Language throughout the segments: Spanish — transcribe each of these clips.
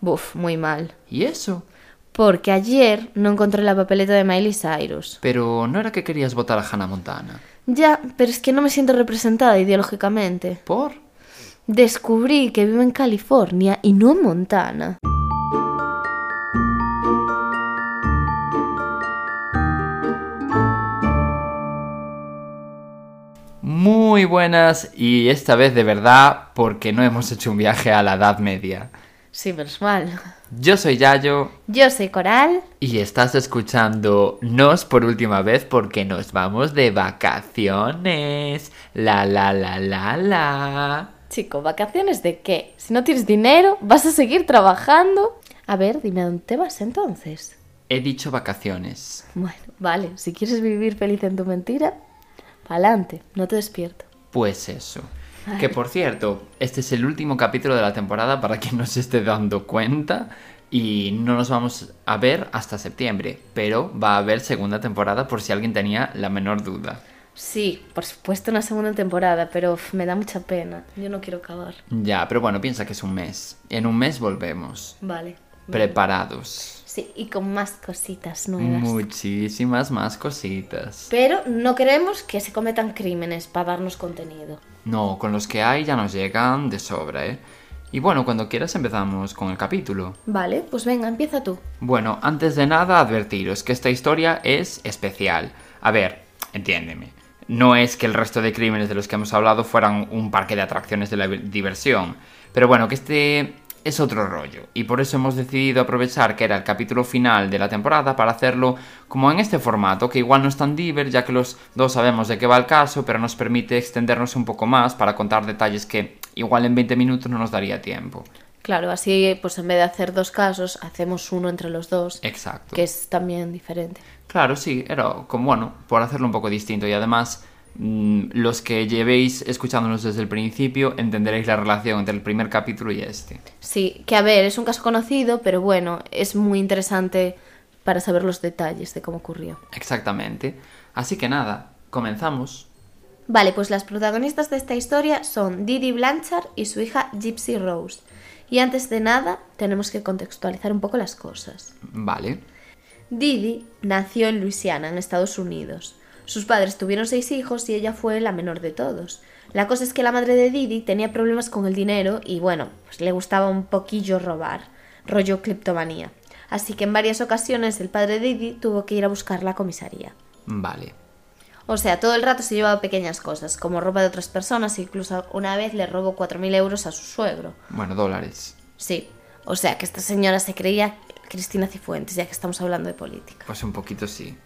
Buf, muy mal. ¿Y eso? Porque ayer no encontré la papeleta de Miley Cyrus. Pero no era que querías votar a Hannah Montana. Ya, pero es que no me siento representada ideológicamente. ¿Por? Descubrí que vivo en California y no en Montana. Muy buenas y esta vez de verdad porque no hemos hecho un viaje a la Edad Media. Sí, menos mal. Yo soy Yayo Yo soy Coral. y estás escuchando Nos por última vez porque nos vamos de vacaciones. La la la la la. Chico, ¿vacaciones de qué? Si no tienes dinero, vas a seguir trabajando. A ver, dime a dónde te vas entonces. He dicho vacaciones. Bueno, vale, si quieres vivir feliz en tu mentira, pa'lante, no te despierto. Pues eso. Que por cierto, este es el último capítulo de la temporada para quien no se esté dando cuenta. Y no nos vamos a ver hasta septiembre. Pero va a haber segunda temporada por si alguien tenía la menor duda. Sí, por supuesto una segunda temporada, pero uf, me da mucha pena. Yo no quiero acabar. Ya, pero bueno, piensa que es un mes. En un mes volvemos. Vale. Preparados. Sí, y con más cositas nuevas. Muchísimas más cositas. Pero no queremos que se cometan crímenes para darnos contenido. No, con los que hay ya nos llegan de sobra, ¿eh? Y bueno, cuando quieras empezamos con el capítulo. Vale, pues venga, empieza tú. Bueno, antes de nada advertiros que esta historia es especial. A ver, entiéndeme. No es que el resto de crímenes de los que hemos hablado fueran un parque de atracciones de la diversión. Pero bueno, que este es otro rollo. Y por eso hemos decidido aprovechar que era el capítulo final de la temporada para hacerlo como en este formato, que igual no es tan diver, ya que los dos sabemos de qué va el caso, pero nos permite extendernos un poco más para contar detalles que igual en 20 minutos no nos daría tiempo. Claro, así pues en vez de hacer dos casos, hacemos uno entre los dos, Exacto. que es también diferente. Claro, sí, era como bueno, por hacerlo un poco distinto y además los que llevéis escuchándonos desde el principio entenderéis la relación entre el primer capítulo y este. Sí, que a ver, es un caso conocido, pero bueno, es muy interesante para saber los detalles de cómo ocurrió. Exactamente. Así que nada, comenzamos. Vale, pues las protagonistas de esta historia son Didi Blanchard y su hija Gypsy Rose. Y antes de nada, tenemos que contextualizar un poco las cosas. Vale. Didi nació en Luisiana, en Estados Unidos. Sus padres tuvieron seis hijos y ella fue la menor de todos. La cosa es que la madre de Didi tenía problemas con el dinero y bueno, pues le gustaba un poquillo robar, rollo criptomanía. Así que en varias ocasiones el padre de Didi tuvo que ir a buscar la comisaría. Vale. O sea, todo el rato se llevaba pequeñas cosas, como ropa de otras personas e incluso una vez le robó 4.000 euros a su suegro. Bueno, dólares. Sí, o sea que esta señora se creía Cristina Cifuentes, ya que estamos hablando de política. Pues un poquito sí.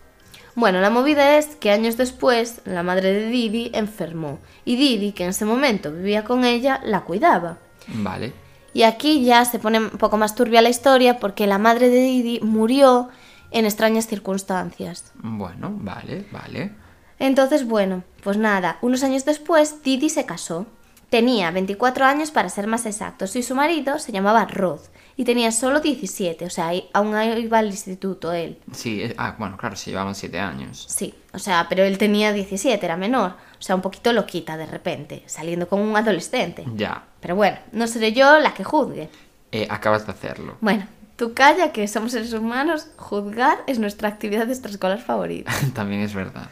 Bueno, la movida es que años después la madre de Didi enfermó y Didi, que en ese momento vivía con ella, la cuidaba. Vale. Y aquí ya se pone un poco más turbia la historia porque la madre de Didi murió en extrañas circunstancias. Bueno, vale, vale. Entonces, bueno, pues nada, unos años después Didi se casó. Tenía 24 años para ser más exactos y su marido se llamaba Rod y tenía solo 17, o sea, aún iba al instituto él. Sí, eh, ah, bueno, claro, se llevaban siete años. Sí, o sea, pero él tenía 17, era menor, o sea, un poquito loquita de repente, saliendo con un adolescente. Ya. Pero bueno, no seré yo la que juzgue. Eh, acabas de hacerlo. Bueno, tú calla que somos seres humanos, juzgar es nuestra actividad extraescolar favorita. También es verdad.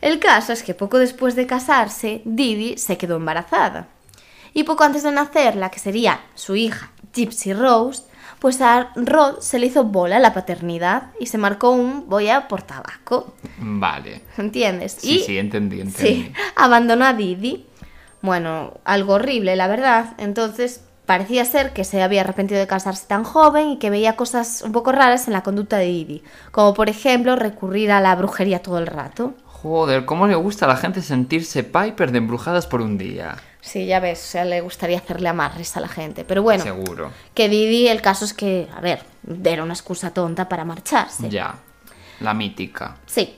El caso es que poco después de casarse, Didi se quedó embarazada. Y poco antes de nacer, la que sería su hija, Gypsy Rose, pues a Rod se le hizo bola la paternidad y se marcó un voy a por tabaco. Vale. ¿Entiendes? Sí, y, sí, entendí, entendí. Sí, abandonó a Didi. Bueno, algo horrible, la verdad. Entonces, parecía ser que se había arrepentido de casarse tan joven y que veía cosas un poco raras en la conducta de Didi. Como por ejemplo recurrir a la brujería todo el rato. Joder, ¿cómo le gusta a la gente sentirse Piper de embrujadas por un día? Sí, ya ves, o sea, le gustaría hacerle amarres a la gente. Pero bueno, Seguro. que Didi, el caso es que, a ver, era una excusa tonta para marcharse. Ya. La mítica. Sí.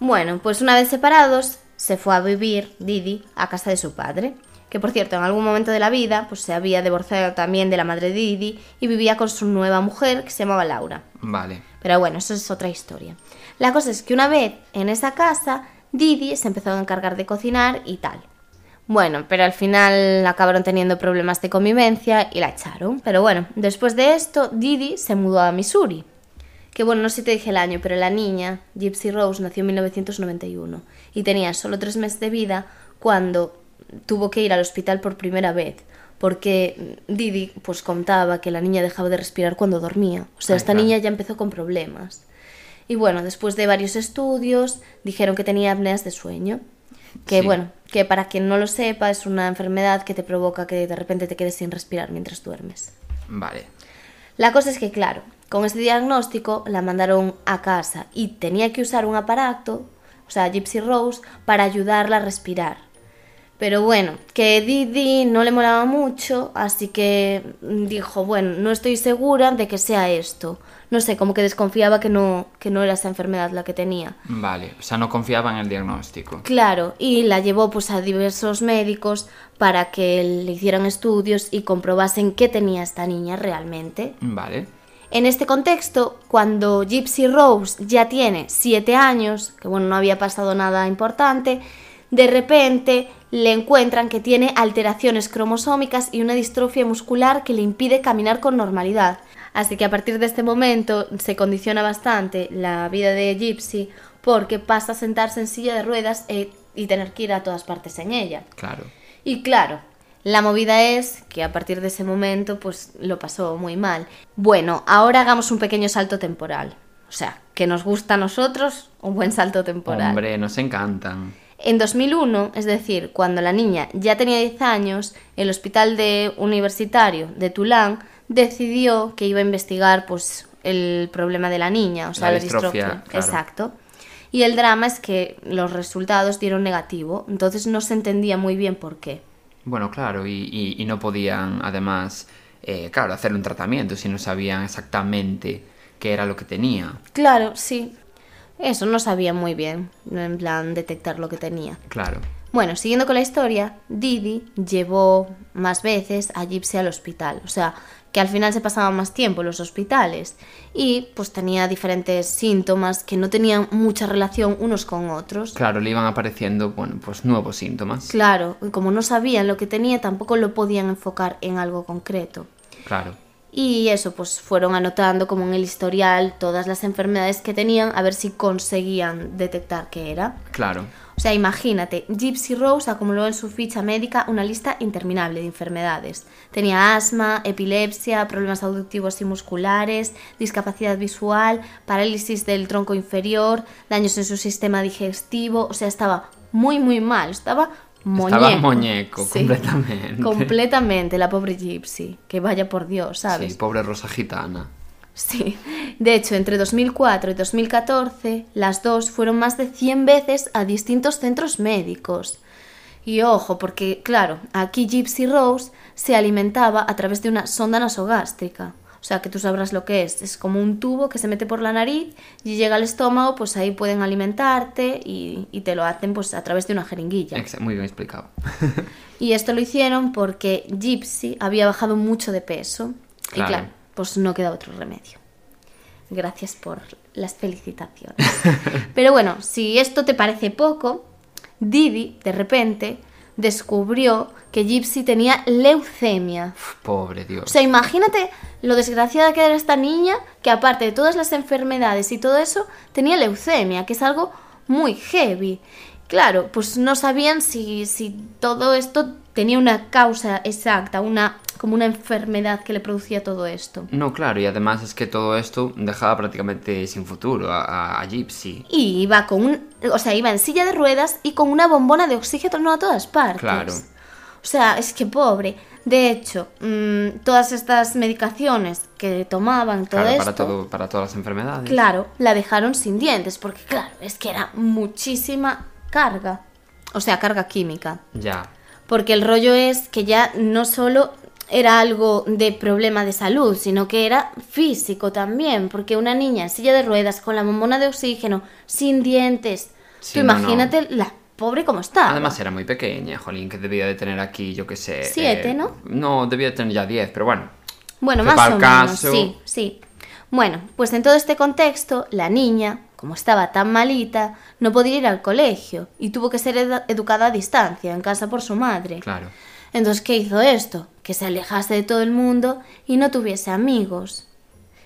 Bueno, pues una vez separados, se fue a vivir Didi a casa de su padre, que por cierto, en algún momento de la vida, pues se había divorciado también de la madre de Didi y vivía con su nueva mujer que se llamaba Laura. Vale. Pero bueno, eso es otra historia. La cosa es que una vez en esa casa, Didi se empezó a encargar de cocinar y tal. Bueno, pero al final acabaron teniendo problemas de convivencia y la echaron. Pero bueno, después de esto, Didi se mudó a Missouri. Que bueno, no sé si te dije el año, pero la niña, Gypsy Rose, nació en 1991 y tenía solo tres meses de vida cuando tuvo que ir al hospital por primera vez. Porque Didi pues contaba que la niña dejaba de respirar cuando dormía. O sea, Ay, esta claro. niña ya empezó con problemas. Y bueno, después de varios estudios, dijeron que tenía apneas de sueño. Que Sí. bueno, que para quien no lo sepa, es una enfermedad que te provoca que de repente te quedes sin respirar mientras duermes. Vale. La cosa es que, claro, con este diagnóstico la mandaron a casa y tenía que usar un aparato, o sea, Gypsy Rose, para ayudarla a respirar. Pero bueno, que Didi no le molaba mucho, así que dijo, bueno, no estoy segura de que sea esto. No sé, como que desconfiaba que no, que no era esa enfermedad la que tenía. Vale. O sea, no confiaba en el diagnóstico. Claro, y la llevó pues a diversos médicos para que le hicieran estudios y comprobasen qué tenía esta niña realmente. Vale. En este contexto, cuando Gypsy Rose ya tiene 7 años, que bueno, no había pasado nada importante, de repente le encuentran que tiene alteraciones cromosómicas y una distrofia muscular que le impide caminar con normalidad. Así que a partir de este momento se condiciona bastante la vida de Gypsy porque pasa a sentarse en silla de ruedas e- y tener que ir a todas partes en ella. Claro. Y claro, la movida es que a partir de ese momento pues lo pasó muy mal. Bueno, ahora hagamos un pequeño salto temporal. O sea, que nos gusta a nosotros un buen salto temporal. Hombre, nos encantan. En 2001, es decir, cuando la niña ya tenía 10 años, el hospital de universitario de Tulán decidió que iba a investigar pues el problema de la niña, o sea, La la, distrofia, distrofia. claro. Exacto. Y el drama es que los resultados dieron negativo, entonces no se entendía muy bien por qué. Bueno, claro, y, y- y no podían, además, eh, claro, hacer un tratamiento si no sabían exactamente qué era lo que tenía. Claro, sí. Eso no sabía muy bien, en plan detectar lo que tenía. Claro. Bueno, siguiendo con la historia, Didi llevó más veces a Gypsy al hospital, o sea, que al final se pasaba más tiempo en los hospitales y pues tenía diferentes síntomas que no tenían mucha relación unos con otros. Claro, le iban apareciendo, bueno, pues nuevos síntomas. Claro, y como no sabían lo que tenía, tampoco lo podían enfocar en algo concreto. Claro. Y eso, pues fueron anotando como en el historial todas las enfermedades que tenían a ver si conseguían detectar qué era. Claro. O sea, imagínate, Gypsy Rose acumuló en su ficha médica una lista interminable de enfermedades. Tenía asma, epilepsia, problemas auditivos y musculares, discapacidad visual, parálisis del tronco inferior, daños en su sistema digestivo, o sea, estaba muy muy mal, estaba Estaba muñeco, Sí, completamente. Completamente, la pobre Gypsy, que vaya por Dios, ¿sabes? Sí, pobre Rosa Gitana. Sí, de hecho, entre 2004 y 2014, las dos fueron más de 100 veces a distintos centros médicos. Y ojo, porque claro, aquí Gypsy Rose se alimentaba a través de una sonda nasogástrica. O sea, que tú sabrás lo que es. Es como un tubo que se mete por la nariz y llega al estómago, pues ahí pueden alimentarte y, y te lo hacen pues a través de una jeringuilla. Muy bien explicado. Y esto lo hicieron porque Gypsy había bajado mucho de peso. Y Claro. claro, pues no queda otro remedio. Gracias por las felicitaciones. Pero bueno, si esto te parece poco, Didi, de repente, descubrió que Gypsy tenía leucemia. Uf, pobre Dios. O sea, imagínate lo desgraciada que era esta niña, que aparte de todas las enfermedades y todo eso, tenía leucemia, que es algo muy heavy. Claro, pues no sabían si, si todo esto tenía una causa exacta, una como una enfermedad que le producía todo esto. No, claro, y además es que todo esto dejaba prácticamente sin futuro a, Gypsy. Y iba con un, o sea, iba en silla de ruedas y con una bombona de oxígeno a todas partes. Claro. O sea, es que pobre. De hecho, mm, todas estas medicaciones que tomaban, todo Claro, esto, para, todo, para todas las enfermedades. claro, la dejaron sin dientes, porque claro, es que era muchísima carga. O sea, carga química. Ya. Porque el rollo es que ya no solo era algo de problema de salud, sino que era físico también, porque una niña en silla de ruedas con la bombona de oxígeno, sin dientes, Sí, tú no, no. imagínate la pobre como está. Además era muy pequeña, jolín, que debía de tener aquí, yo qué sé... Siete, eh, ¿no? No, debía de tener ya 10, pero bueno. Bueno, más o menos, caso- sí, sí. Bueno, pues en todo este contexto, la niña, como estaba tan malita, no podía ir al colegio y tuvo que ser edu- educada a distancia, en casa por su madre. Claro. Entonces, ¿qué hizo esto? Que se alejase de todo el mundo y no tuviese amigos.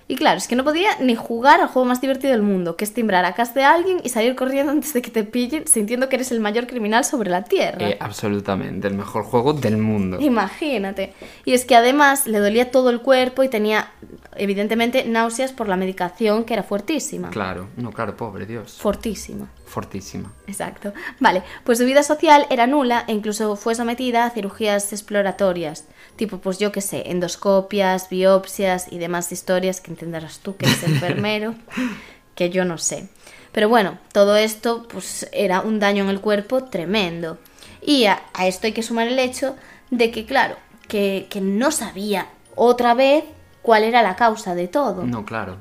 Y claro, es que no podía ni jugar al juego más divertido del mundo, que es timbrar a casa de alguien y salir corriendo antes de que te pillen, sintiendo que eres el mayor criminal sobre la tierra. Eh, absolutamente, el mejor juego del mundo. Imagínate. Y es que además le dolía todo el cuerpo y tenía, evidentemente, náuseas por la medicación que era fuertísima. Claro, no, claro, pobre Dios. Fortísima. Fortísima. Exacto. Vale, pues su vida social era nula e incluso fue sometida a cirugías exploratorias, tipo, pues yo qué sé, endoscopias, biopsias y demás historias que entenderás tú que eres enfermero, que yo no sé. Pero bueno, todo esto pues era un daño en el cuerpo tremendo. Y a, a esto hay que sumar el hecho de que, claro, que, que no sabía otra vez cuál era la causa de todo. No, claro.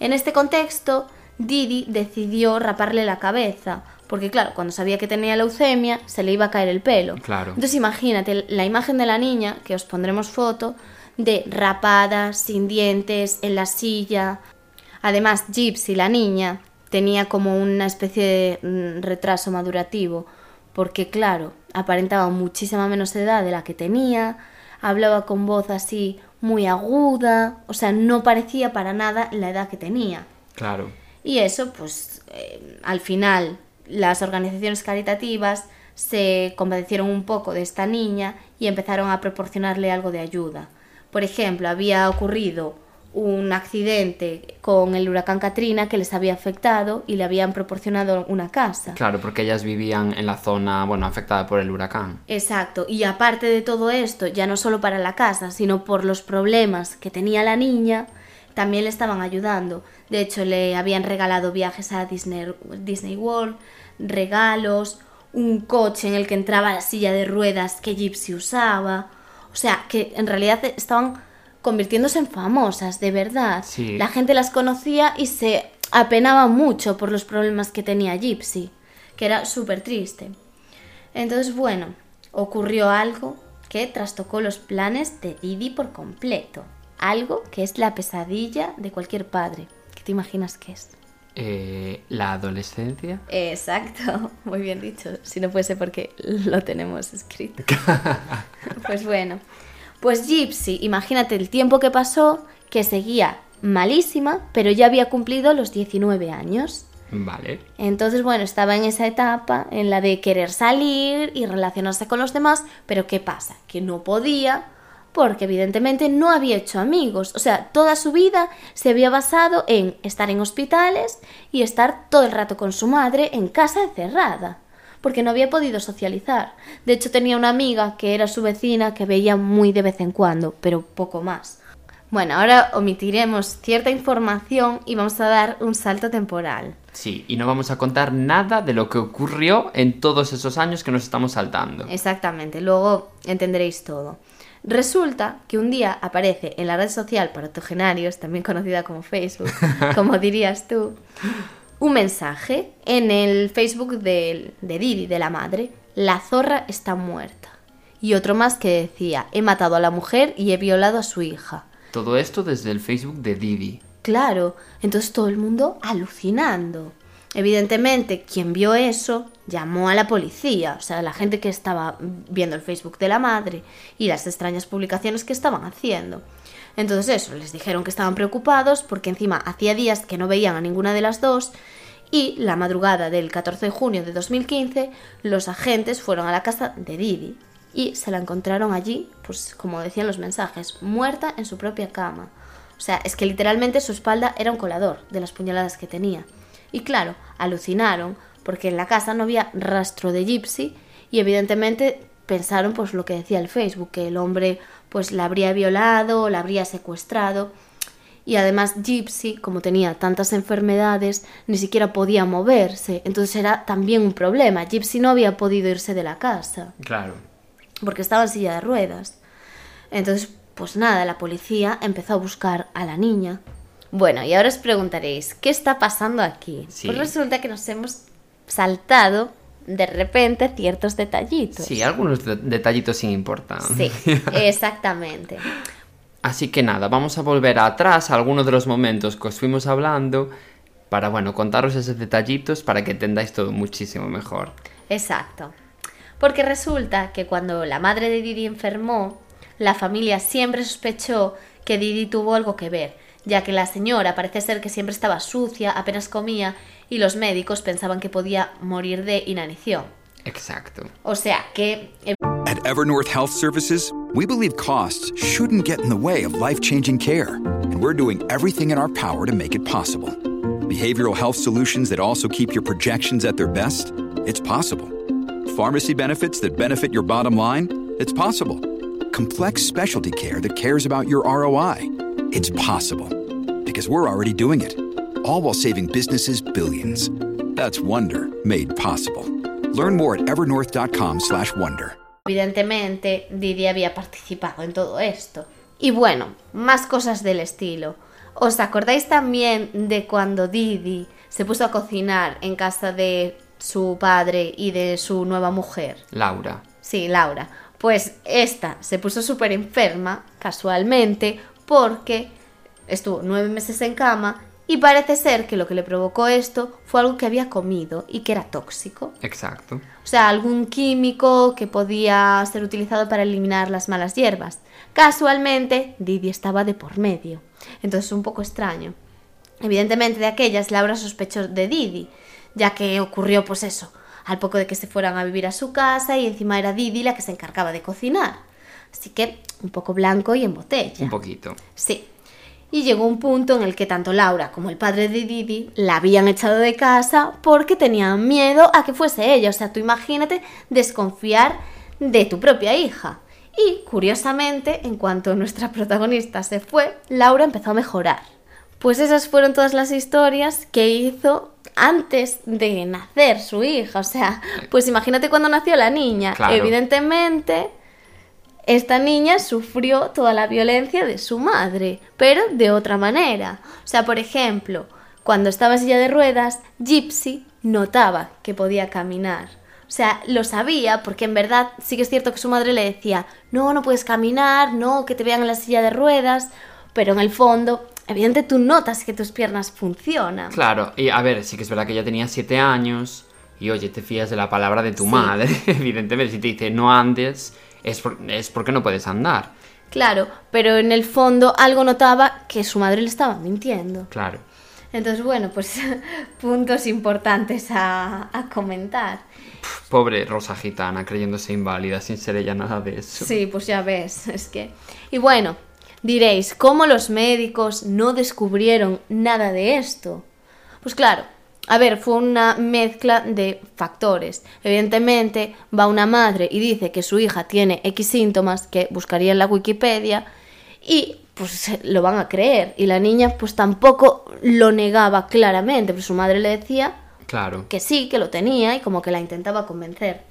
En este contexto, Didi decidió raparle la cabeza, porque claro, cuando sabía que tenía leucemia, se le iba a caer el pelo. Claro. Entonces imagínate la imagen de la niña, que os pondremos foto, de rapada, sin dientes, en la silla. Además, Gypsy, la niña, tenía como una especie de mm, retraso madurativo, porque claro, aparentaba muchísima menos edad de la que tenía, hablaba con voz así muy aguda, o sea, no parecía para nada la edad que tenía. Claro. Y eso, pues, eh, al final, las organizaciones caritativas se compadecieron un poco de esta niña y empezaron a proporcionarle algo de ayuda. Por ejemplo, había ocurrido un accidente con el huracán Katrina que les había afectado y le habían proporcionado una casa. Claro, porque ellas vivían en la zona, bueno, afectada por el huracán. Exacto, y aparte de todo esto, ya no solo para la casa, sino por los problemas que tenía la niña, también le estaban ayudando. De hecho, le habían regalado viajes a Disney, Disney World, regalos, un coche en el que entraba la silla de ruedas que Gypsy usaba. O sea, que en realidad estaban convirtiéndose en famosas, de verdad. Sí. La gente las conocía y se apenaba mucho por los problemas que tenía Gypsy, que era súper triste. Entonces, bueno, ocurrió algo que trastocó los planes de Didi por completo. Algo que es la pesadilla de cualquier padre. ¿Qué te imaginas que es? Eh, la adolescencia. Exacto, muy bien dicho. Si no fuese porque lo tenemos escrito. pues bueno, pues Gypsy, imagínate el tiempo que pasó, que seguía malísima, pero ya había cumplido los 19 años. Vale. Entonces, bueno, estaba en esa etapa en la de querer salir y relacionarse con los demás, pero ¿qué pasa? Que no podía porque evidentemente no había hecho amigos. O sea, toda su vida se había basado en estar en hospitales y estar todo el rato con su madre en casa encerrada, porque no había podido socializar. De hecho, tenía una amiga que era su vecina que veía muy de vez en cuando, pero poco más. Bueno, ahora omitiremos cierta información y vamos a dar un salto temporal. Sí, y no vamos a contar nada de lo que ocurrió en todos esos años que nos estamos saltando. Exactamente, luego entenderéis todo. Resulta que un día aparece en la red social para octogenarios, también conocida como Facebook, como dirías tú, un mensaje en el Facebook de, de Didi, de la madre. La zorra está muerta. Y otro más que decía, he matado a la mujer y he violado a su hija. Todo esto desde el Facebook de Didi. Claro, entonces todo el mundo alucinando. Evidentemente, quien vio eso llamó a la policía, o sea, la gente que estaba viendo el Facebook de la madre y las extrañas publicaciones que estaban haciendo. Entonces eso, les dijeron que estaban preocupados porque encima hacía días que no veían a ninguna de las dos y la madrugada del 14 de junio de 2015 los agentes fueron a la casa de Didi y se la encontraron allí, pues como decían los mensajes, muerta en su propia cama. O sea, es que literalmente su espalda era un colador de las puñaladas que tenía. Y claro, alucinaron porque en la casa no había rastro de Gypsy y evidentemente pensaron pues lo que decía el Facebook, que el hombre pues la habría violado la habría secuestrado. Y además Gypsy, como tenía tantas enfermedades, ni siquiera podía moverse. Entonces era también un problema. Gypsy no había podido irse de la casa. Claro. porque estaba en silla de ruedas. Entonces, pues nada, la policía empezó a buscar a la niña. Bueno, y ahora os preguntaréis, ¿qué está pasando aquí? Sí. Pues resulta que nos hemos saltado de repente ciertos detallitos. Sí, algunos de- detallitos sin importancia. Sí, exactamente. Así que nada, vamos a volver atrás a algunos de los momentos que os fuimos hablando para, bueno, contaros esos detallitos para que entendáis todo muchísimo mejor. Exacto. Porque resulta que cuando la madre de Didi enfermó, la familia siempre sospechó que Didi tuvo algo que ver, ya que la señora parece ser que siempre estaba sucia, apenas comía, y los médicos pensaban que podía morir de inanición. Exacto. O sea que At Evernorth Health Services, we believe costs shouldn't get in the way of life changing care, and we're doing everything in our power to make it possible. Behavioral health solutions that also keep your projections at their best? It's possible. Pharmacy benefits that benefit your bottom line? It's possible. Complex specialty care that cares about your ROI? It's possible. Because we're already doing it. All while saving businesses billions. That's Wonder made possible. Learn more at evernorth.com/wonder. evidentemente Didi había participado en todo esto. Y bueno, más cosas del estilo. ¿Os acordáis también de cuando Didi se puso a cocinar en casa de su padre y de su nueva mujer? Laura. Sí, Laura. Pues esta se puso súper enferma, casualmente, porque estuvo nueve meses en cama y parece ser que lo que le provocó esto fue algo que había comido y que era tóxico. Exacto. O sea, algún químico que podía ser utilizado para eliminar las malas hierbas. Casualmente, Didi estaba de por medio. Entonces, un poco extraño. Evidentemente, de aquellas, Laura sospechó de Didi, ya que ocurrió, pues eso, al poco de que se fueran a vivir a su casa y encima era Didi la que se encargaba de cocinar. Así que, un poco blanco y en botella. Un poquito. Sí. Y llegó un punto en el que tanto Laura como el padre de Didi la habían echado de casa porque tenían miedo a que fuese ella. O sea, tú imagínate desconfiar de tu propia hija. Y curiosamente, en cuanto nuestra protagonista se fue, Laura empezó a mejorar. Pues esas fueron todas las historias que hizo antes de nacer su hija. O sea, pues imagínate cuando nació la niña. Claro. Evidentemente, esta niña sufrió toda la violencia de su madre, pero de otra manera. O sea, por ejemplo, cuando estaba en silla de ruedas, Gypsy notaba que podía caminar. O sea, lo sabía porque en verdad sí que es cierto que su madre le decía, no, no puedes caminar, no, que te vean en la silla de ruedas, pero en el fondo, evidente tú notas que tus piernas funcionan. Claro, y a ver, sí que es verdad que ella tenía siete años y oye, te fías de la palabra de tu Sí. madre. Evidentemente, si te dice no andes, es, por- es porque no puedes andar. Claro, pero en el fondo algo notaba que su madre le estaba mintiendo. Claro. Entonces, bueno, pues puntos importantes a, a comentar. Pobre Rosa Gitana creyéndose inválida sin ser ella nada de eso. Sí, pues ya ves, es que... Y bueno, diréis, ¿cómo los médicos no descubrieron nada de esto? Pues claro, a ver, fue una mezcla de factores. Evidentemente, va una madre y dice que su hija tiene X síntomas que buscaría en la Wikipedia y pues lo van a creer. Y la niña pues tampoco lo negaba claramente, pero su madre le decía Claro. que sí, que lo tenía y como que la intentaba convencer.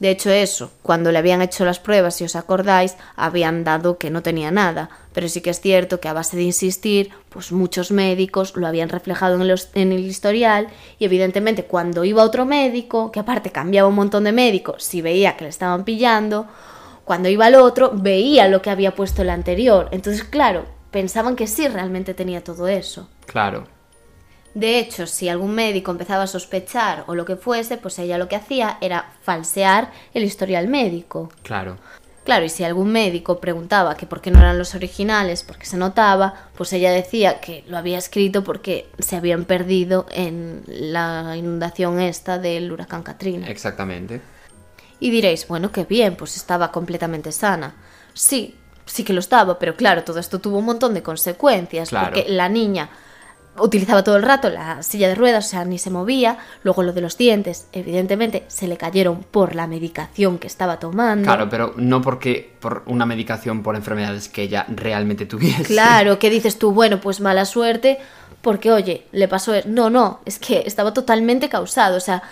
De hecho, eso, cuando le habían hecho las pruebas, si os acordáis, habían dado que no tenía nada. Pero sí que es cierto que a base de insistir, pues muchos médicos lo habían reflejado en el, hos- en el historial y evidentemente cuando iba otro médico, que aparte cambiaba un montón de médicos, si veía que le estaban pillando, cuando iba al otro, veía lo que había puesto el anterior. Entonces, claro, pensaban que sí realmente tenía todo eso. Claro. De hecho, si algún médico empezaba a sospechar o lo que fuese, pues ella lo que hacía era falsear el historial médico. Claro. Claro, y si algún médico preguntaba que por qué no eran los originales, porque se notaba, pues ella decía que lo había escrito porque se habían perdido en la inundación esta del huracán Katrina. Exactamente. Y diréis, bueno, qué bien, pues estaba completamente sana. Sí, sí que lo estaba, pero claro, todo esto tuvo un montón de consecuencias, Claro. porque la niña utilizaba todo el rato la silla de ruedas, o sea, ni se movía, luego lo de los dientes, evidentemente se le cayeron por la medicación que estaba tomando. Claro, pero no porque por una medicación por enfermedades que ella realmente tuviese. Claro, que dices tú, bueno, pues mala suerte, porque oye, le pasó. e-". No, no, es que estaba totalmente causado, o sea,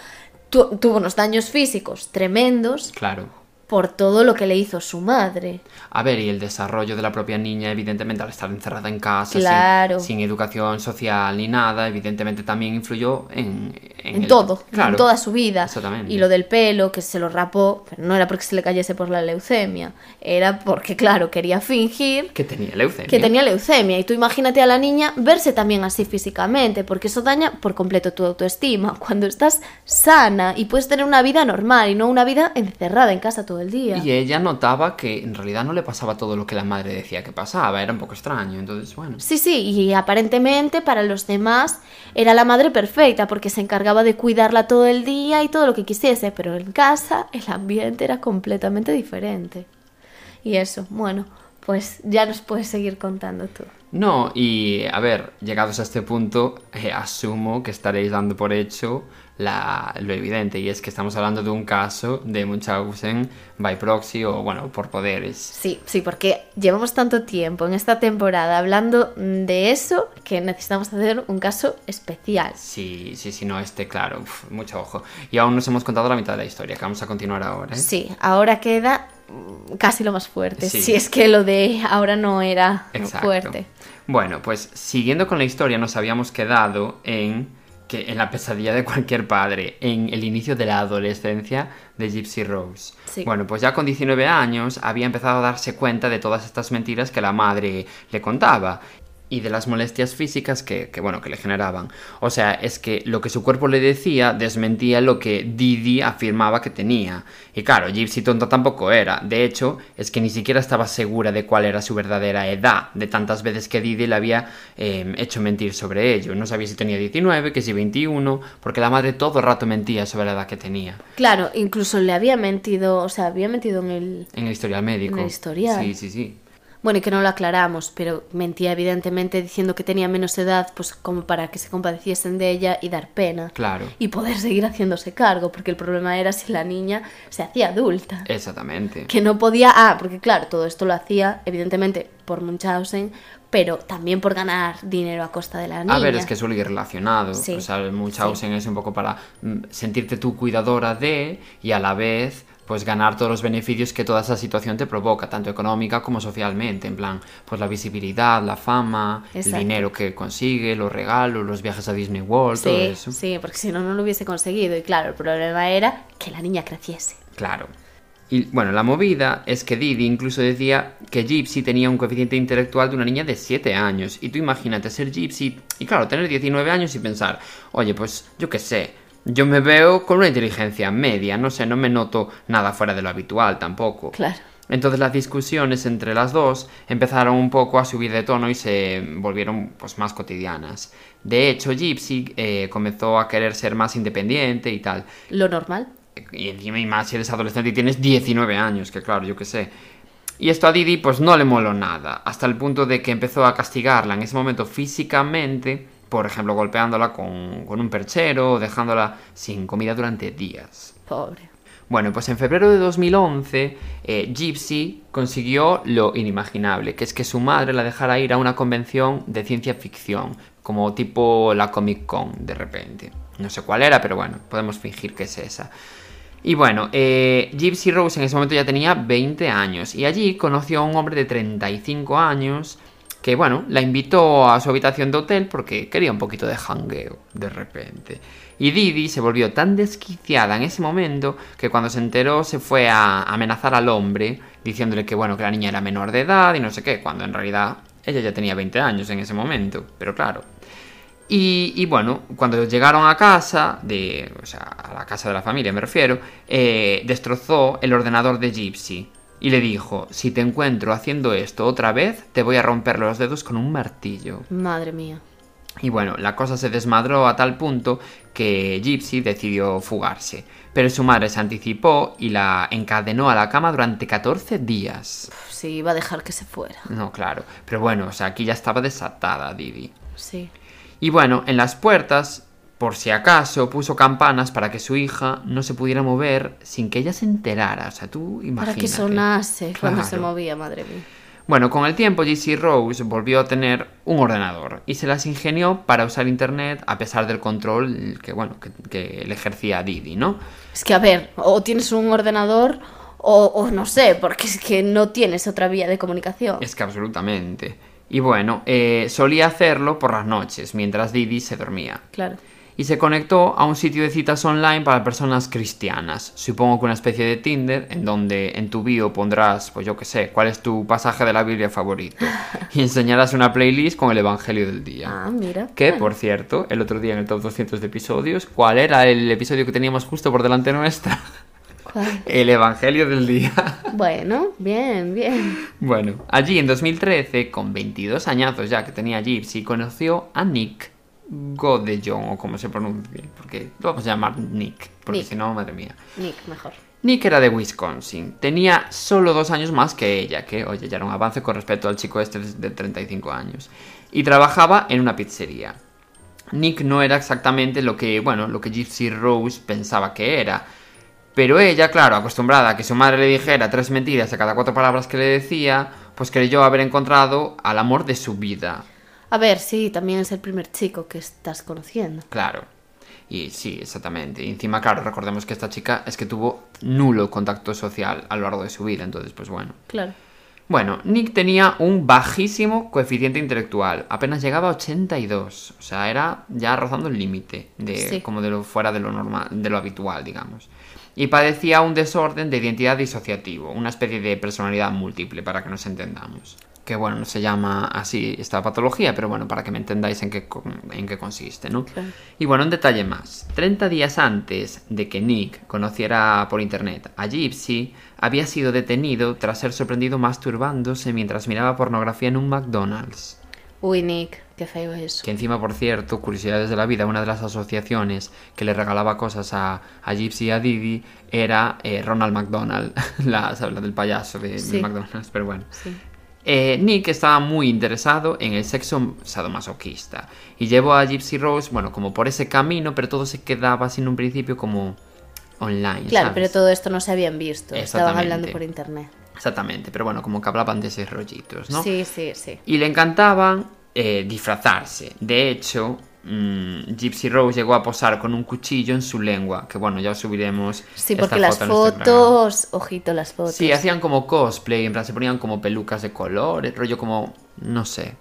tu- tuvo unos daños físicos tremendos, Claro. Por todo lo que le hizo su madre. A ver, y el desarrollo de la propia niña, evidentemente, al estar encerrada en casa, sin- Claro. sin, educación social ni nada, evidentemente también influyó en... En, el- todo, claro. en toda su vida. Exactamente. Y lo del pelo, que se lo rapó, pero no era porque se le cayese por la leucemia, era porque, claro, quería fingir Que tenía leucemia. que tenía leucemia. Y tú imagínate a la niña verse también así físicamente, porque eso daña por completo tu autoestima. Cuando estás sana y puedes tener una vida normal y no una vida encerrada en casa todo el día. Y ella notaba que en realidad no le pasaba todo lo que la madre decía que pasaba, era un poco extraño, entonces bueno. Sí, sí, y aparentemente para los demás era la madre perfecta porque se encargaba de cuidarla todo el día y todo lo que quisiese, pero en casa el ambiente era completamente diferente. Y eso, bueno, pues ya nos puedes seguir contando tú. No, y a ver, llegados a este punto, eh, asumo que estaréis dando por hecho la- lo evidente, y es que estamos hablando de un caso de Munchausen by proxy o, bueno, por poderes. Sí, sí, porque llevamos tanto tiempo en esta temporada hablando de eso que necesitamos hacer un caso especial. Sí, sí, sí, no, este, claro, uf, mucho ojo. Y aún nos hemos contado la mitad de la historia, que vamos a continuar ahora. ¿eh? Sí, ahora queda mm, casi lo más fuerte. Sí. Si es que lo de ahora no era Exacto. fuerte. Bueno, pues siguiendo con la historia, nos habíamos quedado en que en la pesadilla de cualquier padre, en el inicio de la adolescencia de Gypsy Rose. Sí. Bueno, pues ya con 19 años había empezado a darse cuenta de todas estas mentiras que la madre le contaba y de las molestias físicas que, que, bueno, que le generaban. O sea, es que lo que su cuerpo le decía desmentía lo que Didi afirmaba que tenía. Y claro, Gypsy tonta tampoco era. De hecho, es que ni siquiera estaba segura de cuál era su verdadera edad, de tantas veces que Didi le había eh, hecho mentir sobre ello. No sabía si tenía 19, que si 21, porque la madre todo el rato mentía sobre la edad que tenía. Claro, incluso le había mentido, o sea, había mentido en el... En el historial médico. En el historial. Sí, sí, sí. Bueno, y que no lo aclaramos, pero mentía evidentemente diciendo que tenía menos edad, pues como para que se compadeciesen de ella y dar pena. Claro. Y poder seguir haciéndose cargo, porque el problema era si la niña se hacía adulta. Exactamente. Que no podía... Ah, porque claro, todo esto lo hacía evidentemente por Munchausen, pero también por ganar dinero a costa de la niña. A ver, es que suele ir relacionado. Sí, O sea, el Munchausen es un poco para mm, sentirte tú cuidadora de y a la vez pues ganar todos los beneficios que toda esa situación te provoca, tanto económica como socialmente, en plan, pues la visibilidad, la fama, Exacto. el dinero que consigue, los regalos, los viajes a Disney World, todo Sí, eso. sí, porque si no, no lo hubiese conseguido. Y claro, el problema era que la niña creciese. Claro. Y bueno, la movida es que Didi incluso decía que Gypsy tenía un coeficiente intelectual de una niña de 7 años. Y tú imagínate ser Gypsy y claro, tener 19 años y pensar, oye, pues yo qué sé, yo me veo con una inteligencia media, no sé, no me noto nada fuera de lo habitual tampoco. Claro. Entonces las discusiones entre las dos empezaron un poco a subir de tono y se volvieron pues más cotidianas. De hecho, Gypsy eh, comenzó a querer ser más independiente y tal. Lo normal. Y encima y más si eres adolescente y tienes 19 años, que claro, yo qué sé. Y esto a Didi pues no le moló nada, hasta el punto de que empezó a castigarla en ese momento físicamente, por ejemplo golpeándola con, con un perchero o dejándola sin comida durante días. Pobre. Bueno, pues en febrero de 2011, eh, Gypsy consiguió lo inimaginable, que es que su madre la dejara ir a una convención de ciencia ficción, como tipo la Comic Con, de repente. No sé cuál era, pero bueno, podemos fingir que es esa. Y bueno, eh, Gypsy Rose en ese momento ya tenía 20 años, y allí conoció a un hombre de 35 años que, bueno, la invitó a su habitación de hotel porque quería un poquito de jangueo, de repente. Y Didi se volvió tan desquiciada en ese momento que cuando se enteró se fue a amenazar al hombre diciéndole que bueno, que la niña era menor de edad y no sé qué, cuando en realidad ella ya tenía 20 años en ese momento, pero claro. Y, bueno, cuando llegaron a casa, de, o sea, a la casa de la familia me refiero, eh, destrozó el ordenador de Gypsy y le dijo, si te encuentro haciendo esto otra vez, te voy a romper los dedos con un martillo. Madre mía. Y bueno, la cosa se desmadró a tal punto que Gypsy decidió fugarse. Pero su madre se anticipó y la encadenó a la cama durante 14 días. Sí, iba a dejar que se fuera. No, claro. Pero bueno, o sea, aquí ya estaba desatada Didi. Sí. Y bueno, en las puertas, por si acaso, puso campanas para que su hija no se pudiera mover sin que ella se enterara. O sea, tú imagínate. Para que sonase cuando se movía, madre mía. Bueno, con el tiempo GC Rose volvió a tener un ordenador y se las ingenió para usar internet a pesar del control que, bueno, que, que le ejercía Didi, ¿no? Es que, a ver, o tienes un ordenador o, o no sé, porque es que no tienes otra vía de comunicación. Es que absolutamente. Y bueno, eh, solía hacerlo por las noches, mientras Didi se dormía. Claro. Y se conectó a un sitio de citas online para personas cristianas. Supongo que una especie de Tinder, en donde en tu bio pondrás, pues yo qué sé, cuál es tu pasaje de la Biblia favorito. Y enseñarás una playlist con el Evangelio del día. Ah, mira. Que, por cierto, el otro día en el top 200 de episodios, ¿cuál era el episodio que teníamos justo por delante nuestra? ¿cuál? El Evangelio del día. Bueno, bien, bien. Bueno, allí en 2013, con 22 añazos ya que tenía Gypsy, conoció a Nick Godejon, o como se pronuncie, porque lo vamos a llamar Nick, porque Nick. si no, madre mía. Nick, mejor. Nick era de Wisconsin, tenía solo dos años más que ella, que oye, ya era un avance con respecto al chico este de 35 años, y trabajaba en una pizzería. Nick no era exactamente lo que, bueno, lo que Gypsy Rose pensaba que era, pero ella, claro, acostumbrada a que su madre le dijera tres mentiras a cada cuatro palabras que le decía, pues creyó haber encontrado al amor de su vida. A ver, sí, también es el primer chico que estás conociendo. Claro. Y sí, exactamente. Y encima, claro, recordemos que esta chica es que tuvo nulo contacto social a lo largo de su vida, entonces, pues bueno. Claro. Bueno, Nick tenía un bajísimo coeficiente intelectual, apenas llegaba a 82, o sea, era ya rozando el límite de Sí. como de lo fuera de lo normal, de lo habitual, digamos. Y padecía un desorden de identidad disociativo, una especie de personalidad múltiple, para que nos entendamos. Que bueno, no se llama así esta patología, pero bueno, para que me entendáis en qué, en qué consiste, ¿no? Y bueno, un detalle más. 30 días antes de que Nick conociera por internet a Gypsy, había sido detenido tras ser sorprendido masturbándose mientras miraba pornografía en un McDonald's. Uy, Nick, qué feo eso. Que encima, por cierto, curiosidades de la vida, una de las asociaciones que le regalaba cosas a, a Gypsy y a Didi era eh, Ronald McDonald, la, la del payaso de, de Sí. McDonald's, pero bueno. Sí. Eh, Nick estaba muy interesado en el sexo sadomasoquista y llevó a Gypsy Rose, bueno, como por ese camino, pero todo se quedaba en un principio como online. Claro, ¿sabes? pero todo esto no se habían visto. Estaban hablando por internet. Exactamente, pero bueno, como que hablaban de esos rollitos, ¿no? Sí, sí, sí. Y le encantaba eh, disfrazarse. De hecho, mm, Gypsy Rose llegó a posar con un cuchillo en su lengua, que bueno, ya os subiremos. Sí, porque las foto fotos, ojito las fotos. Sí, hacían como cosplay, en plan se ponían como pelucas de colores, rollo como, no sé,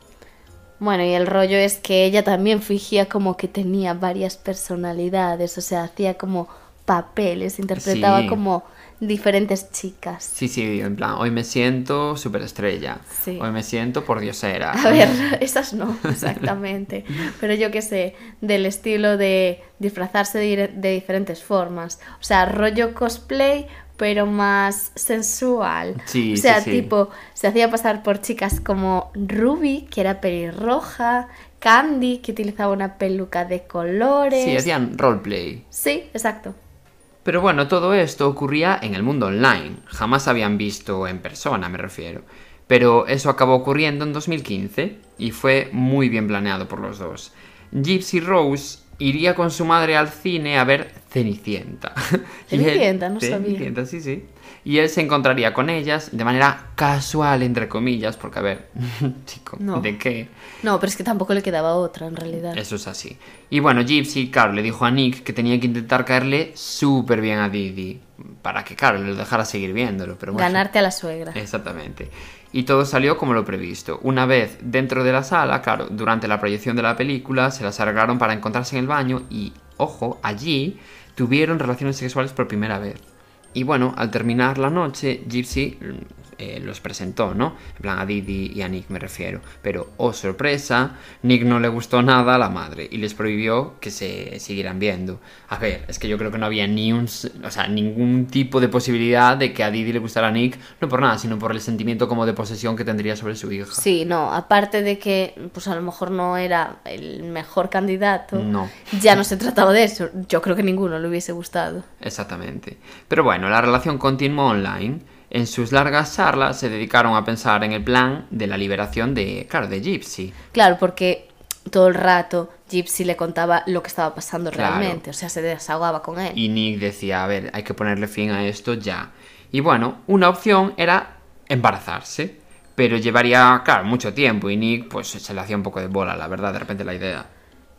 Bueno, y el rollo es que ella también fingía como que tenía varias personalidades, o sea, hacía como papeles, interpretaba Sí. como diferentes chicas. Sí, sí, en plan, hoy me siento superestrella. Sí. Hoy me siento por diosera. A ver, esas no, exactamente. Pero yo qué sé, del estilo de disfrazarse de, diferentes formas. O sea, rollo cosplay, pero más sensual. Sí, o sea, sí, sí. tipo, se hacía pasar por chicas como Ruby, que era pelirroja, Candy, que utilizaba una peluca de colores. Sí, hacían roleplay. Sí, exacto. Pero bueno, todo esto ocurría en el mundo online. Jamás habían visto en persona, me refiero. Pero eso acabó ocurriendo en 2015 y fue muy bien planeado por los dos. Gypsy Rose iría con su madre al cine a ver Cenicienta. Él- Cenicienta, no sabía. Cenicienta, sí, sí. Y él se encontraría con ellas de manera casual, entre comillas, porque a ver, chico, No. ¿de qué? No, pero es que tampoco le quedaba otra en realidad. Eso es así. Y bueno, Gypsy, claro, le dijo a Nick que tenía que intentar caerle súper bien a Didi. Para que, claro, le dejara seguir viéndolo. Pero bueno, Ganarte a la suegra. Exactamente. Y todo salió como lo previsto. Una vez dentro de la sala, claro, durante la proyección de la película, se las arreglaron para encontrarse en el baño y, ojo, allí tuvieron relaciones sexuales por primera vez. Y bueno, al terminar la noche, Gypsy eh, los presentó, ¿no? En plan a Didi y a Nick me refiero. Pero, oh sorpresa, Nick no le gustó nada a la madre y les prohibió que se siguieran viendo. A ver, es que yo creo que no había ni un, o sea, ningún tipo de posibilidad de que a Didi le gustara a Nick, no por nada, sino por el sentimiento como de posesión que tendría sobre su hija. Sí, no, aparte de que pues a lo mejor no era el mejor candidato, No. ya no se trataba de eso. Yo creo que ninguno le hubiese gustado. Exactamente. Pero bueno, la relación continuó online. En sus largas charlas se dedicaron a pensar en el plan de la liberación de, claro, de Gypsy. Claro, porque todo el rato Gypsy le contaba lo que estaba pasando Claro. realmente, o sea, se desahogaba con él. Y Nick decía, a ver, hay que ponerle fin a esto ya. Y bueno, una opción era embarazarse. Pero llevaría, claro, mucho tiempo y Nick pues se le hacía un poco de bola, la verdad, de repente la idea.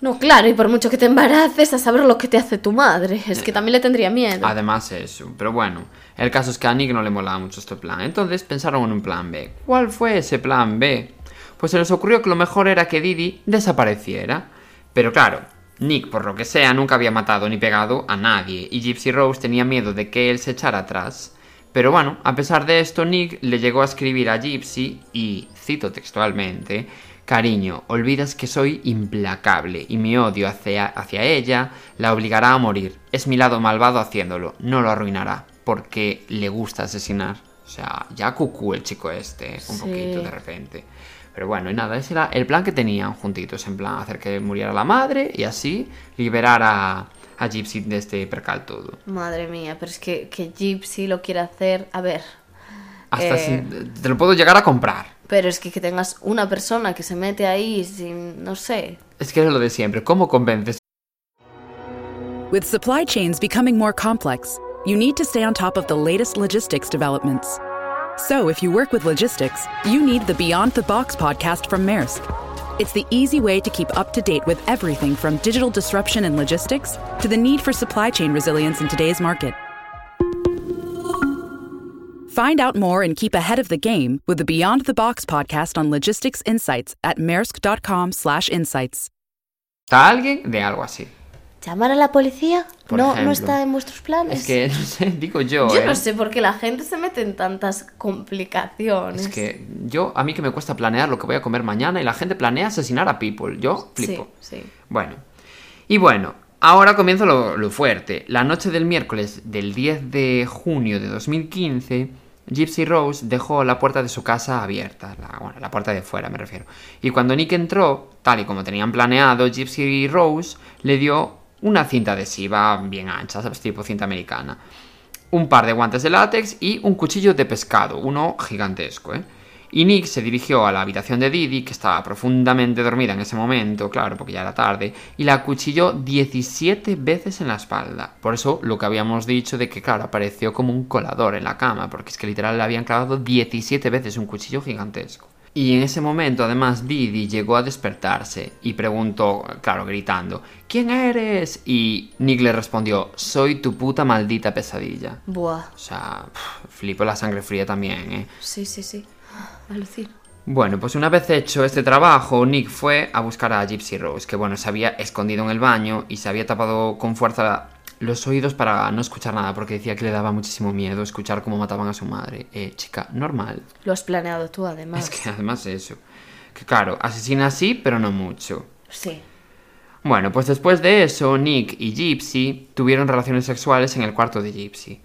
No, claro, y por mucho que te embaraces, a saber lo que te hace tu madre. Es que también le tendría miedo. Además eso, pero bueno, el caso es que a Nick no le molaba mucho este plan, entonces pensaron en un plan B. ¿Cuál fue ese plan B? Pues se les ocurrió que lo mejor era que Didi desapareciera. Pero claro, Nick, por lo que sea, nunca había matado ni pegado a nadie, y Gypsy Rose tenía miedo de que él se echara atrás. Pero bueno, a pesar de esto, Nick le llegó a escribir a Gypsy y, cito textualmente, Cariño, olvidas que soy implacable y mi odio hacia, hacia ella la obligará a morir. Es mi lado malvado haciéndolo, no lo arruinará, porque le gusta asesinar. O sea, ya cucú el chico este, un Sí. poquito de repente. Pero bueno, y nada, ese era el plan que tenían juntitos, en plan hacer que muriera la madre y así liberar a, a Gypsy de este percal todo. Madre mía, pero es que, que Gypsy lo quiere hacer. A ver. Hasta Eh. sin- te lo puedo llegar a comprar. Pero es que que tengas una persona que se mete ahí sin. No sé. Es que es lo de siempre, ¿cómo convences With supply chains becoming more complex, you need to stay on top of the latest logistics developments. So, if you work with logistics, you need the Beyond the Box podcast from Maersk. It's the easy way to keep up to date with everything from digital disruption in logistics to the need for supply chain resilience in today's market. Find out more and keep ahead of the game with the Beyond the Box podcast on logistics insights at maersk.com/insights. a alguien de algo así? ¿Llamar a la policía? Por no, ejemplo. no está en vuestros planes. Es que, no sé, digo yo, Yo ¿eh? no sé por qué la gente se mete en tantas complicaciones. Es que yo, a mí que me cuesta planear lo que voy a comer mañana y la gente planea asesinar a people. Yo flipo. Sí, sí. Bueno. Y bueno, ahora comienza lo, lo fuerte. La noche del miércoles del 10 de junio de 2015, Gypsy Rose dejó la puerta de su casa abierta. La, bueno, la puerta de fuera me refiero. Y cuando Nick entró, tal y como tenían planeado, Gypsy Rose le dio una cinta adhesiva bien ancha, ¿sabes? Tipo cinta americana un par de guantes de látex y un cuchillo de pescado, uno gigantesco, ¿eh? Y Nick se dirigió a la habitación de Didi, que estaba profundamente dormida en ese momento, claro, porque ya era tarde, y la acuchilló 17 veces en la espalda. Por eso lo que habíamos dicho de que, claro, apareció como un colador en la cama, porque es que literal le habían clavado 17 veces un cuchillo gigantesco. Y en ese momento, además, Didi llegó a despertarse y preguntó, claro, gritando, ¿Quién eres? Y Nick le respondió, soy tu puta maldita pesadilla. Buah. O sea, flipo la sangre fría también, ¿eh? Sí, sí, sí. Alucino. Bueno, pues una vez hecho este trabajo, Nick fue a buscar a Gypsy Rose, que bueno, se había escondido en el baño y se había tapado con fuerza los oídos para no escuchar nada, porque decía que le daba muchísimo miedo escuchar cómo mataban a su madre. Eh, chica, normal. Lo has planeado tú, además. Es que además eso. Que claro, asesina sí, pero no mucho. Sí. Bueno, pues después de eso, Nick y Gypsy tuvieron relaciones sexuales en el cuarto de Gypsy.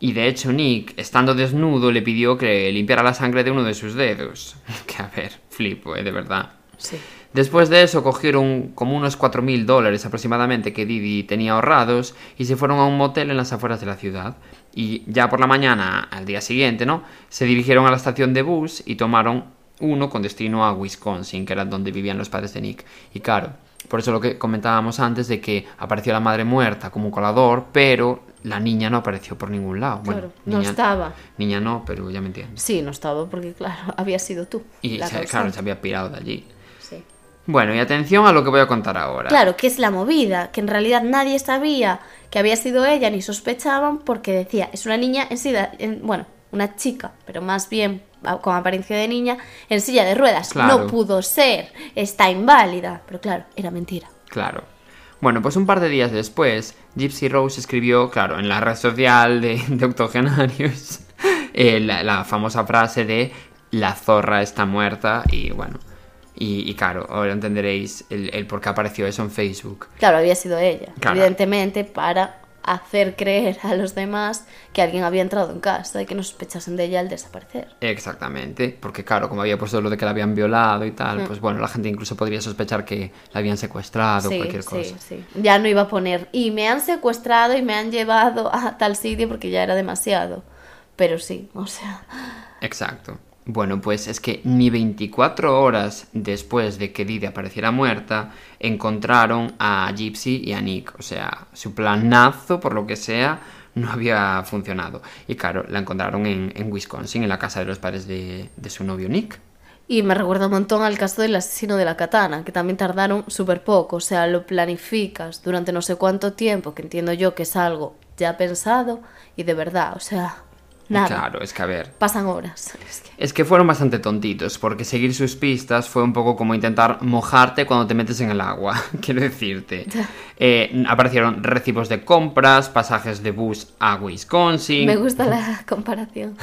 Y de hecho, Nick, estando desnudo, le pidió que limpiara la sangre de uno de sus dedos. Que a ver, flipo, ¿eh? De verdad. Sí. Después de eso, cogieron como unos 4.000 dólares aproximadamente que Didi tenía ahorrados y se fueron a un motel en las afueras de la ciudad. Y ya por la mañana, al día siguiente, ¿no? Se dirigieron a la estación de bus y tomaron uno con destino a Wisconsin, que era donde vivían los padres de Nick. Y claro, por eso lo que comentábamos antes de que apareció la madre muerta como un colador, pero la niña no apareció por ningún lado. Bueno, Claro, no niña- estaba. Niña no, pero ya me entiendes. Sí, no estaba, porque claro, había sido tú. Y la se- claro, se había pirado de allí. Sí. Bueno, y atención a lo que voy a contar ahora. Claro, que es la movida, que en realidad nadie sabía que había sido ella ni sospechaban porque decía, es una niña en silla, en- bueno, una chica, pero más bien con apariencia de niña, en silla de ruedas. Claro. No pudo ser, está inválida. Pero claro, era mentira. Claro. Bueno, pues un par de días después, Gypsy Rose escribió, claro, en la red social de, de octogenarios, eh, la, la famosa frase de la zorra está muerta y bueno, y, y claro, ahora entenderéis el, el por qué apareció eso en Facebook. Claro, había sido ella, Claro. evidentemente, para hacer creer a los demás que alguien había entrado en casa y que no sospechasen de ella al desaparecer. Exactamente, porque claro, como había puesto lo de que la habían violado y tal, pues bueno, la gente incluso podría sospechar que la habían secuestrado o Sí, cualquier sí, cosa. sí. Ya no iba a poner, y me han secuestrado y me han llevado a tal sitio porque ya era demasiado. Pero sí, o sea, Exacto. Bueno, pues es que ni 24 horas después de que Didi apareciera muerta, encontraron a Gypsy y a Nick. O sea, su planazo, por lo que sea, no había funcionado. Y claro, la encontraron en, Wisconsin, en la casa de los padres de, de su novio Nick. Y me recuerda un montón al caso del asesino de la katana, que también tardaron súper poco. O sea, lo planificas durante no sé cuánto tiempo, que entiendo yo que es algo ya pensado y de verdad, o sea, nada. Claro, es que a ver. Pasan horas. Es que- Es que fueron bastante tontitos, porque seguir sus pistas fue un poco como intentar mojarte cuando te metes en el agua, quiero decirte. Eh, aparecieron recibos de compras, pasajes de bus a Wisconsin, Me gusta la comparación.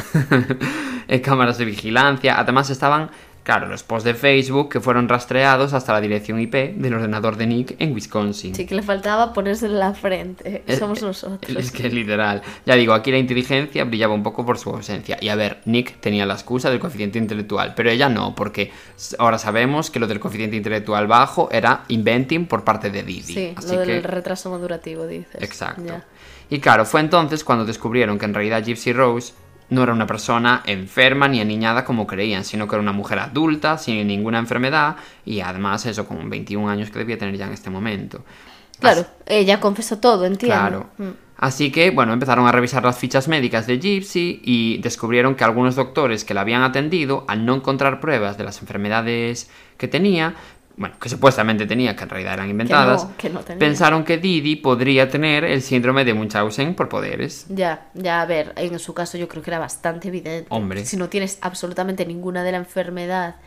eh, cámaras de vigilancia, además estaban, claro, los posts de Facebook que fueron rastreados hasta la dirección IP del ordenador de Nick en Wisconsin. Sí que le faltaba ponerse en la frente. Eh, Somos eh, nosotros. Es que literal. Ya digo, aquí la inteligencia brillaba un poco por su ausencia. Y a ver, Nick tenía la excusa del coeficiente intelectual, pero ella no, porque ahora sabemos que lo del coeficiente intelectual bajo era inventing por parte de Didi. Sí, Así lo que... del retraso madurativo, dices. Exacto. Ya. Y claro, fue entonces cuando descubrieron que en realidad Gypsy Rose no era una persona enferma ni aniñada como creían, sino que era una mujer adulta, sin ninguna enfermedad, y además eso, con 21 años que debía tener ya en este momento. Claro, ella confesó todo, entiendo. Claro. Mm. Así que, bueno, empezaron a revisar las fichas médicas de Gypsy y descubrieron que algunos doctores que la habían atendido, al no encontrar pruebas de las enfermedades que tenía, bueno, que supuestamente tenía, que en realidad eran inventadas, que no tenía. pensaron que Didi podría tener el síndrome de Munchausen por poderes. Ya, ya, a ver, en su caso yo creo que era bastante evidente. Hombre. Si no tienes absolutamente ninguna de la enfermedad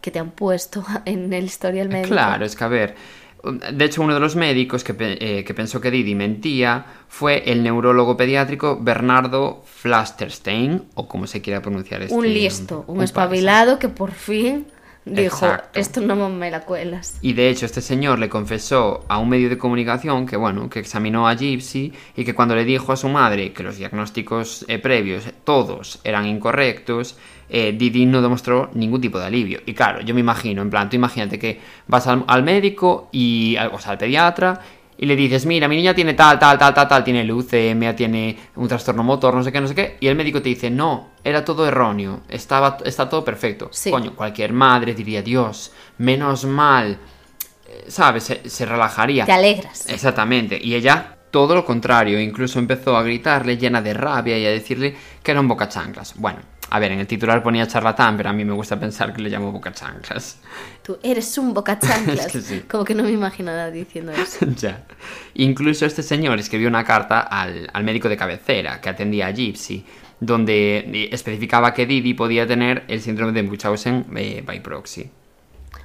que te han puesto en el historial médico. Claro, es que a ver. De hecho, uno de los médicos que, eh, que pensó que Didi mentía fue el neurólogo pediátrico Bernardo Flasterstein, o como se quiera pronunciar este. Un listo, un, paisa. espabilado que por fin dijo, Exacto. esto no me la cuelas. Y de hecho, este señor le confesó a un medio de comunicación que, bueno, que examinó a Gypsy y que cuando le dijo a su madre que los diagnósticos eh, previos, todos, eran incorrectos, eh, Didi no demostró ningún tipo de alivio. Y claro, yo me imagino, en plan, tú imagínate que vas al, al médico y, o sea, al pediatra y le dices, mira, mi niña tiene tal, tal, tal, tal, tal, tiene leucemia, tiene un trastorno motor, no sé qué, no sé qué, y el médico te dice, no, era todo erróneo, estaba, está todo perfecto. Sí. Coño, cualquier madre diría, Dios, menos mal, eh, ¿sabes? Se, se relajaría. Te alegras. Exactamente, y ella todo lo contrario, incluso empezó a gritarle llena de rabia y a decirle que era un bocachanclas. Bueno, a ver, en el titular ponía charlatán, pero a mí me gusta pensar que le llamo bocachanclas. Tú eres un bocachanclas. Es que sí. Como que no me imagino nada diciendo eso. ya. Incluso este señor escribió una carta al, al médico de cabecera que atendía a Gypsy, donde especificaba que Didi podía tener el síndrome de Munchausen eh, by proxy.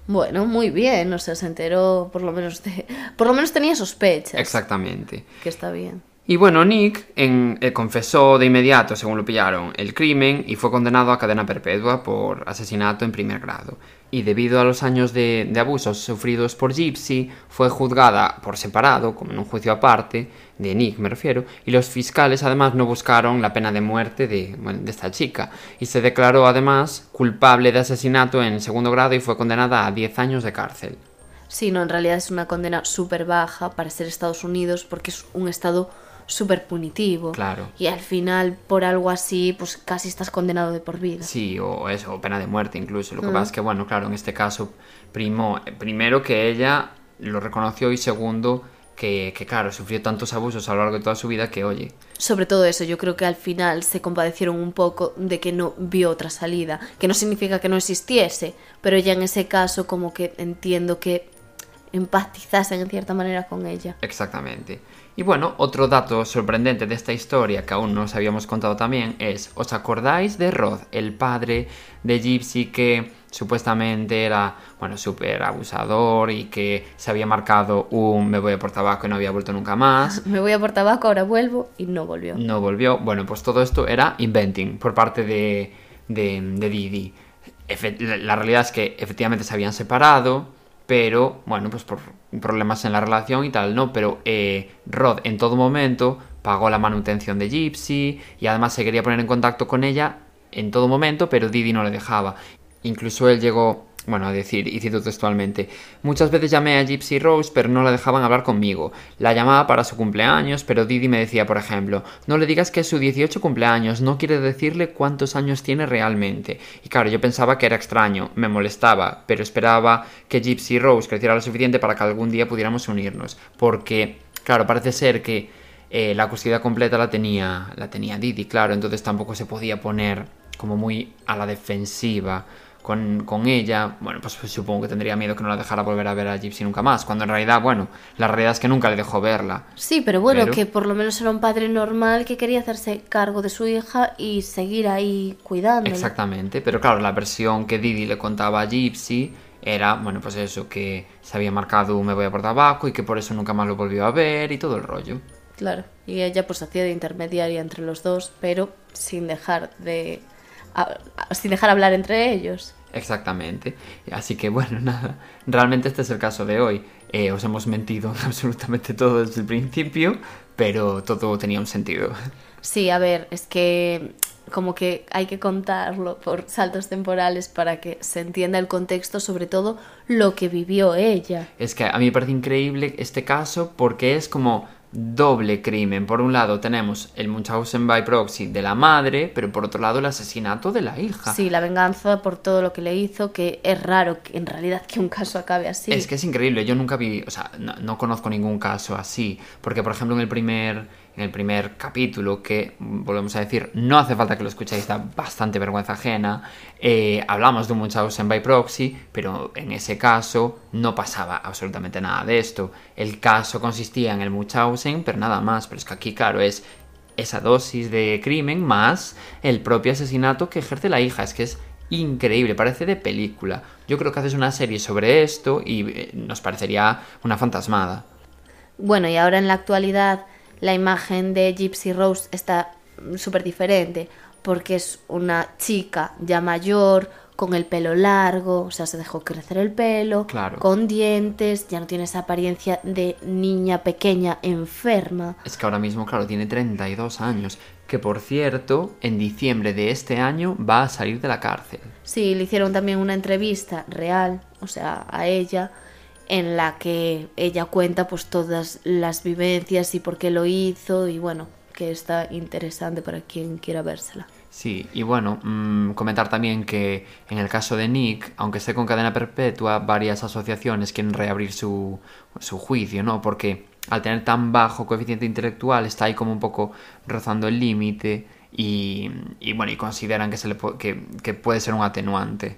Bueno, muy bien, o sea, se enteró por lo menos de... Por lo menos tenía sospechas. Exactamente. Que está bien. Y bueno, Nick en- eh, confesó de inmediato, según lo pillaron, el crimen y fue condenado a cadena perpetua por asesinato en primer grado. Y debido a los años de, abusos sufridos por Gypsy, fue juzgada por separado, como en un juicio aparte, de Nick me refiero, y los fiscales además no buscaron la pena de muerte de, de esta chica. Y se declaró además culpable de asesinato en segundo grado y fue condenada a 10 años de cárcel. Sí, no, en realidad es una condena súper baja para ser Estados Unidos porque es un estado súper punitivo. Claro. Y al final, por algo así, pues casi estás condenado de por vida. Sí, o eso, o pena de muerte incluso. Lo que pasa es que, bueno, claro, en este caso, primo, primero que ella lo reconoció y segundo que, que, claro, sufrió tantos abusos a lo largo de toda su vida que, oye, Sobre todo eso, yo creo que al final se compadecieron un poco de que no vio otra salida, que no significa que no existiese, pero ella en ese caso como que entiendo que empatizasen en cierta manera con ella. exactamente. Y bueno, otro dato sorprendente de esta historia que aún no os habíamos contado también es, ¿os acordáis de Rod, el padre de Gypsy que supuestamente era, bueno, súper abusador y que se había marcado un me voy a por tabaco y no había vuelto nunca más? Me voy a por tabaco, ahora vuelvo y no volvió. No volvió. Bueno, pues todo esto era inventing por parte de, de, de Didi. Efe- la- la realidad es que efectivamente se habían separado, pero bueno, pues por problemas en la relación y tal, ¿no? Pero eh, Rod en todo momento pagó la manutención de Gypsy y además se quería poner en contacto con ella en todo momento, pero Didi no le dejaba. Incluso él llegó, bueno, a decir, y cito textualmente, muchas veces llamé a Gypsy Rose, pero no la dejaban hablar conmigo. La llamaba para su cumpleaños, pero Didi me decía, por ejemplo, no le digas que es su 18 cumpleaños, no quiere decirle cuántos años tiene realmente. Y claro, yo pensaba que era extraño, me molestaba, pero esperaba que Gypsy Rose creciera lo suficiente para que algún día pudiéramos unirnos. Porque, claro, parece ser que eh, la custodia completa la tenía, la tenía Didi, claro, entonces tampoco se podía poner como muy a la defensiva con, con ella, bueno, pues, supongo que tendría miedo que no la dejara volver a ver a Gypsy nunca más, cuando en realidad, bueno, la realidad es que nunca le dejó verla. Sí, pero bueno, Pero- que por lo menos era un padre normal que quería hacerse cargo de su hija y seguir ahí cuidándola. Exactamente, pero claro, la versión que Didi le contaba a Gypsy era, bueno, pues eso, que se había marcado un me voy a por tabaco y que por eso nunca más lo volvió a ver y todo el rollo. Claro, y ella pues hacía de intermediaria entre los dos, pero sin dejar de sin dejar hablar entre ellos. Exactamente. Así que bueno, nada, realmente este es el caso de hoy. Eh, os hemos mentido absolutamente todo desde el principio, pero todo tenía un sentido. Sí, a ver, es que como que hay que contarlo por saltos temporales para que se entienda el contexto, sobre todo lo que vivió ella. Es que a mí me parece increíble este caso porque es como doble crimen. Por un lado tenemos el Munchausen by proxy de la madre, pero por otro lado el asesinato de la hija. Sí, la venganza por todo lo que le hizo, que es raro que en realidad que un caso acabe así. Es que es increíble, yo nunca vi, o sea, no, no conozco ningún caso así, porque por ejemplo en el primer en el primer capítulo, que mm, volvemos a decir, no hace falta que lo escuchéis, da bastante vergüenza ajena, eh, hablamos de un Munchausen by proxy, pero en ese caso no pasaba absolutamente nada de esto. El caso consistía en el Munchausen, pero nada más, pero es que aquí, claro, es esa dosis de crimen más el propio asesinato que ejerce la hija. Es que es increíble, parece de película. Yo creo que haces una serie sobre esto y eh, nos parecería una fantasmada. Bueno, y ahora en la actualidad la imagen de Gypsy Rose está súper diferente porque es una chica ya mayor, con el pelo largo, o sea, se dejó crecer el pelo, Claro. con dientes, ya no tiene esa apariencia de niña pequeña enferma. Es que ahora mismo, claro, tiene 32 años. Que por cierto, en diciembre de este año va a salir de la cárcel. Sí, le hicieron también una entrevista real, o sea, a ella, en la que ella cuenta pues todas las vivencias y por qué lo hizo y bueno, que está interesante para quien quiera vérsela. Sí, y bueno, mm, comentar también que en el caso de Nick, aunque esté con cadena perpetua, varias asociaciones quieren reabrir su, su juicio, ¿no? Porque al tener tan bajo coeficiente intelectual está ahí como un poco rozando el límite y, y bueno, y consideran que, se le que, que puede ser un atenuante.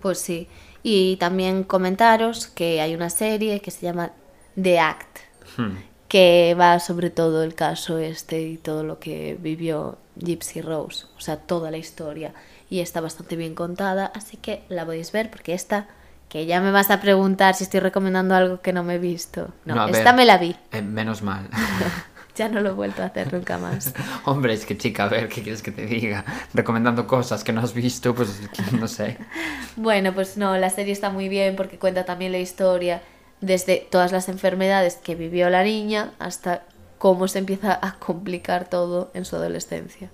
Pues sí. Y también comentaros que hay una serie que se llama The Act, Hmm. que va sobre todo el caso este y todo lo que vivió Gypsy Rose, o sea, toda la historia. Y está bastante bien contada, así que la podéis ver porque esta, que ya me vas a preguntar si estoy recomendando algo que no me he visto. No, No, esta ver. me la vi. Eh, menos mal. Ya no lo he vuelto a hacer nunca más. Hombre, es que chica, a ver, ¿qué quieres que te diga? Recomendando cosas que no has visto, pues no sé. Bueno, pues no, la serie está muy bien porque cuenta también la historia desde todas las enfermedades que vivió la niña hasta cómo se empieza a complicar todo en su adolescencia.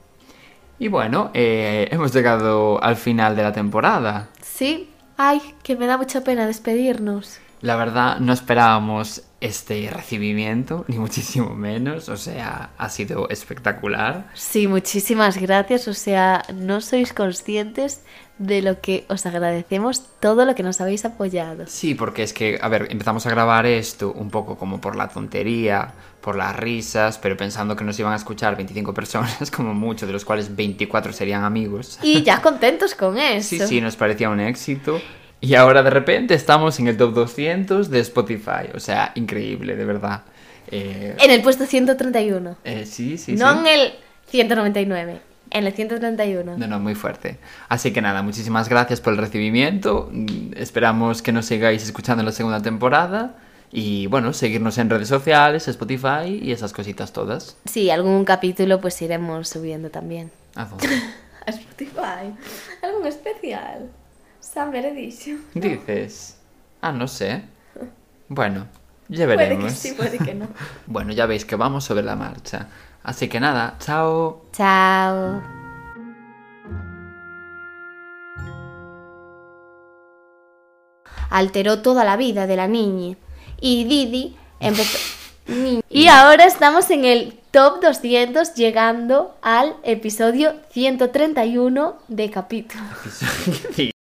Y bueno, eh, hemos llegado al final de la temporada. Sí, ay, que me da mucha pena despedirnos. La verdad, no esperábamos este recibimiento, ni muchísimo menos. O sea, ha sido espectacular. Sí, muchísimas gracias. O sea, no sois conscientes de lo que os agradecemos todo lo que nos habéis apoyado. Sí, porque es que, a ver, empezamos a grabar esto un poco como por la tontería, por las risas, pero pensando que nos iban a escuchar 25 personas, como mucho, de los cuales 24 serían amigos. Y ya contentos con eso. Sí, sí, nos parecía un éxito. Y ahora de repente estamos en el top 200 de Spotify. O sea, increíble, de verdad. Eh, En el puesto 131. eh, sí, sí, no sí. en el 199, en el 131. No, no, muy fuerte. Así que nada, muchísimas gracias por el recibimiento. Esperamos que nos sigáis escuchando en la segunda temporada. Y bueno, seguirnos en redes sociales, Spotify y esas cositas todas. Sí, algún capítulo pues iremos subiendo también. ¿A dónde? A Spotify. Algún especial. Edition. Dices. Ah, no sé. Bueno, ya Puede que veremos. sí, puede que no. Bueno, ya veis que vamos sobre la marcha. Así que nada, chao. Chao. Alteró toda la vida de la niña. Y Didi empezó... Y ahora estamos en el top 200 llegando al episodio 131 de capítulo.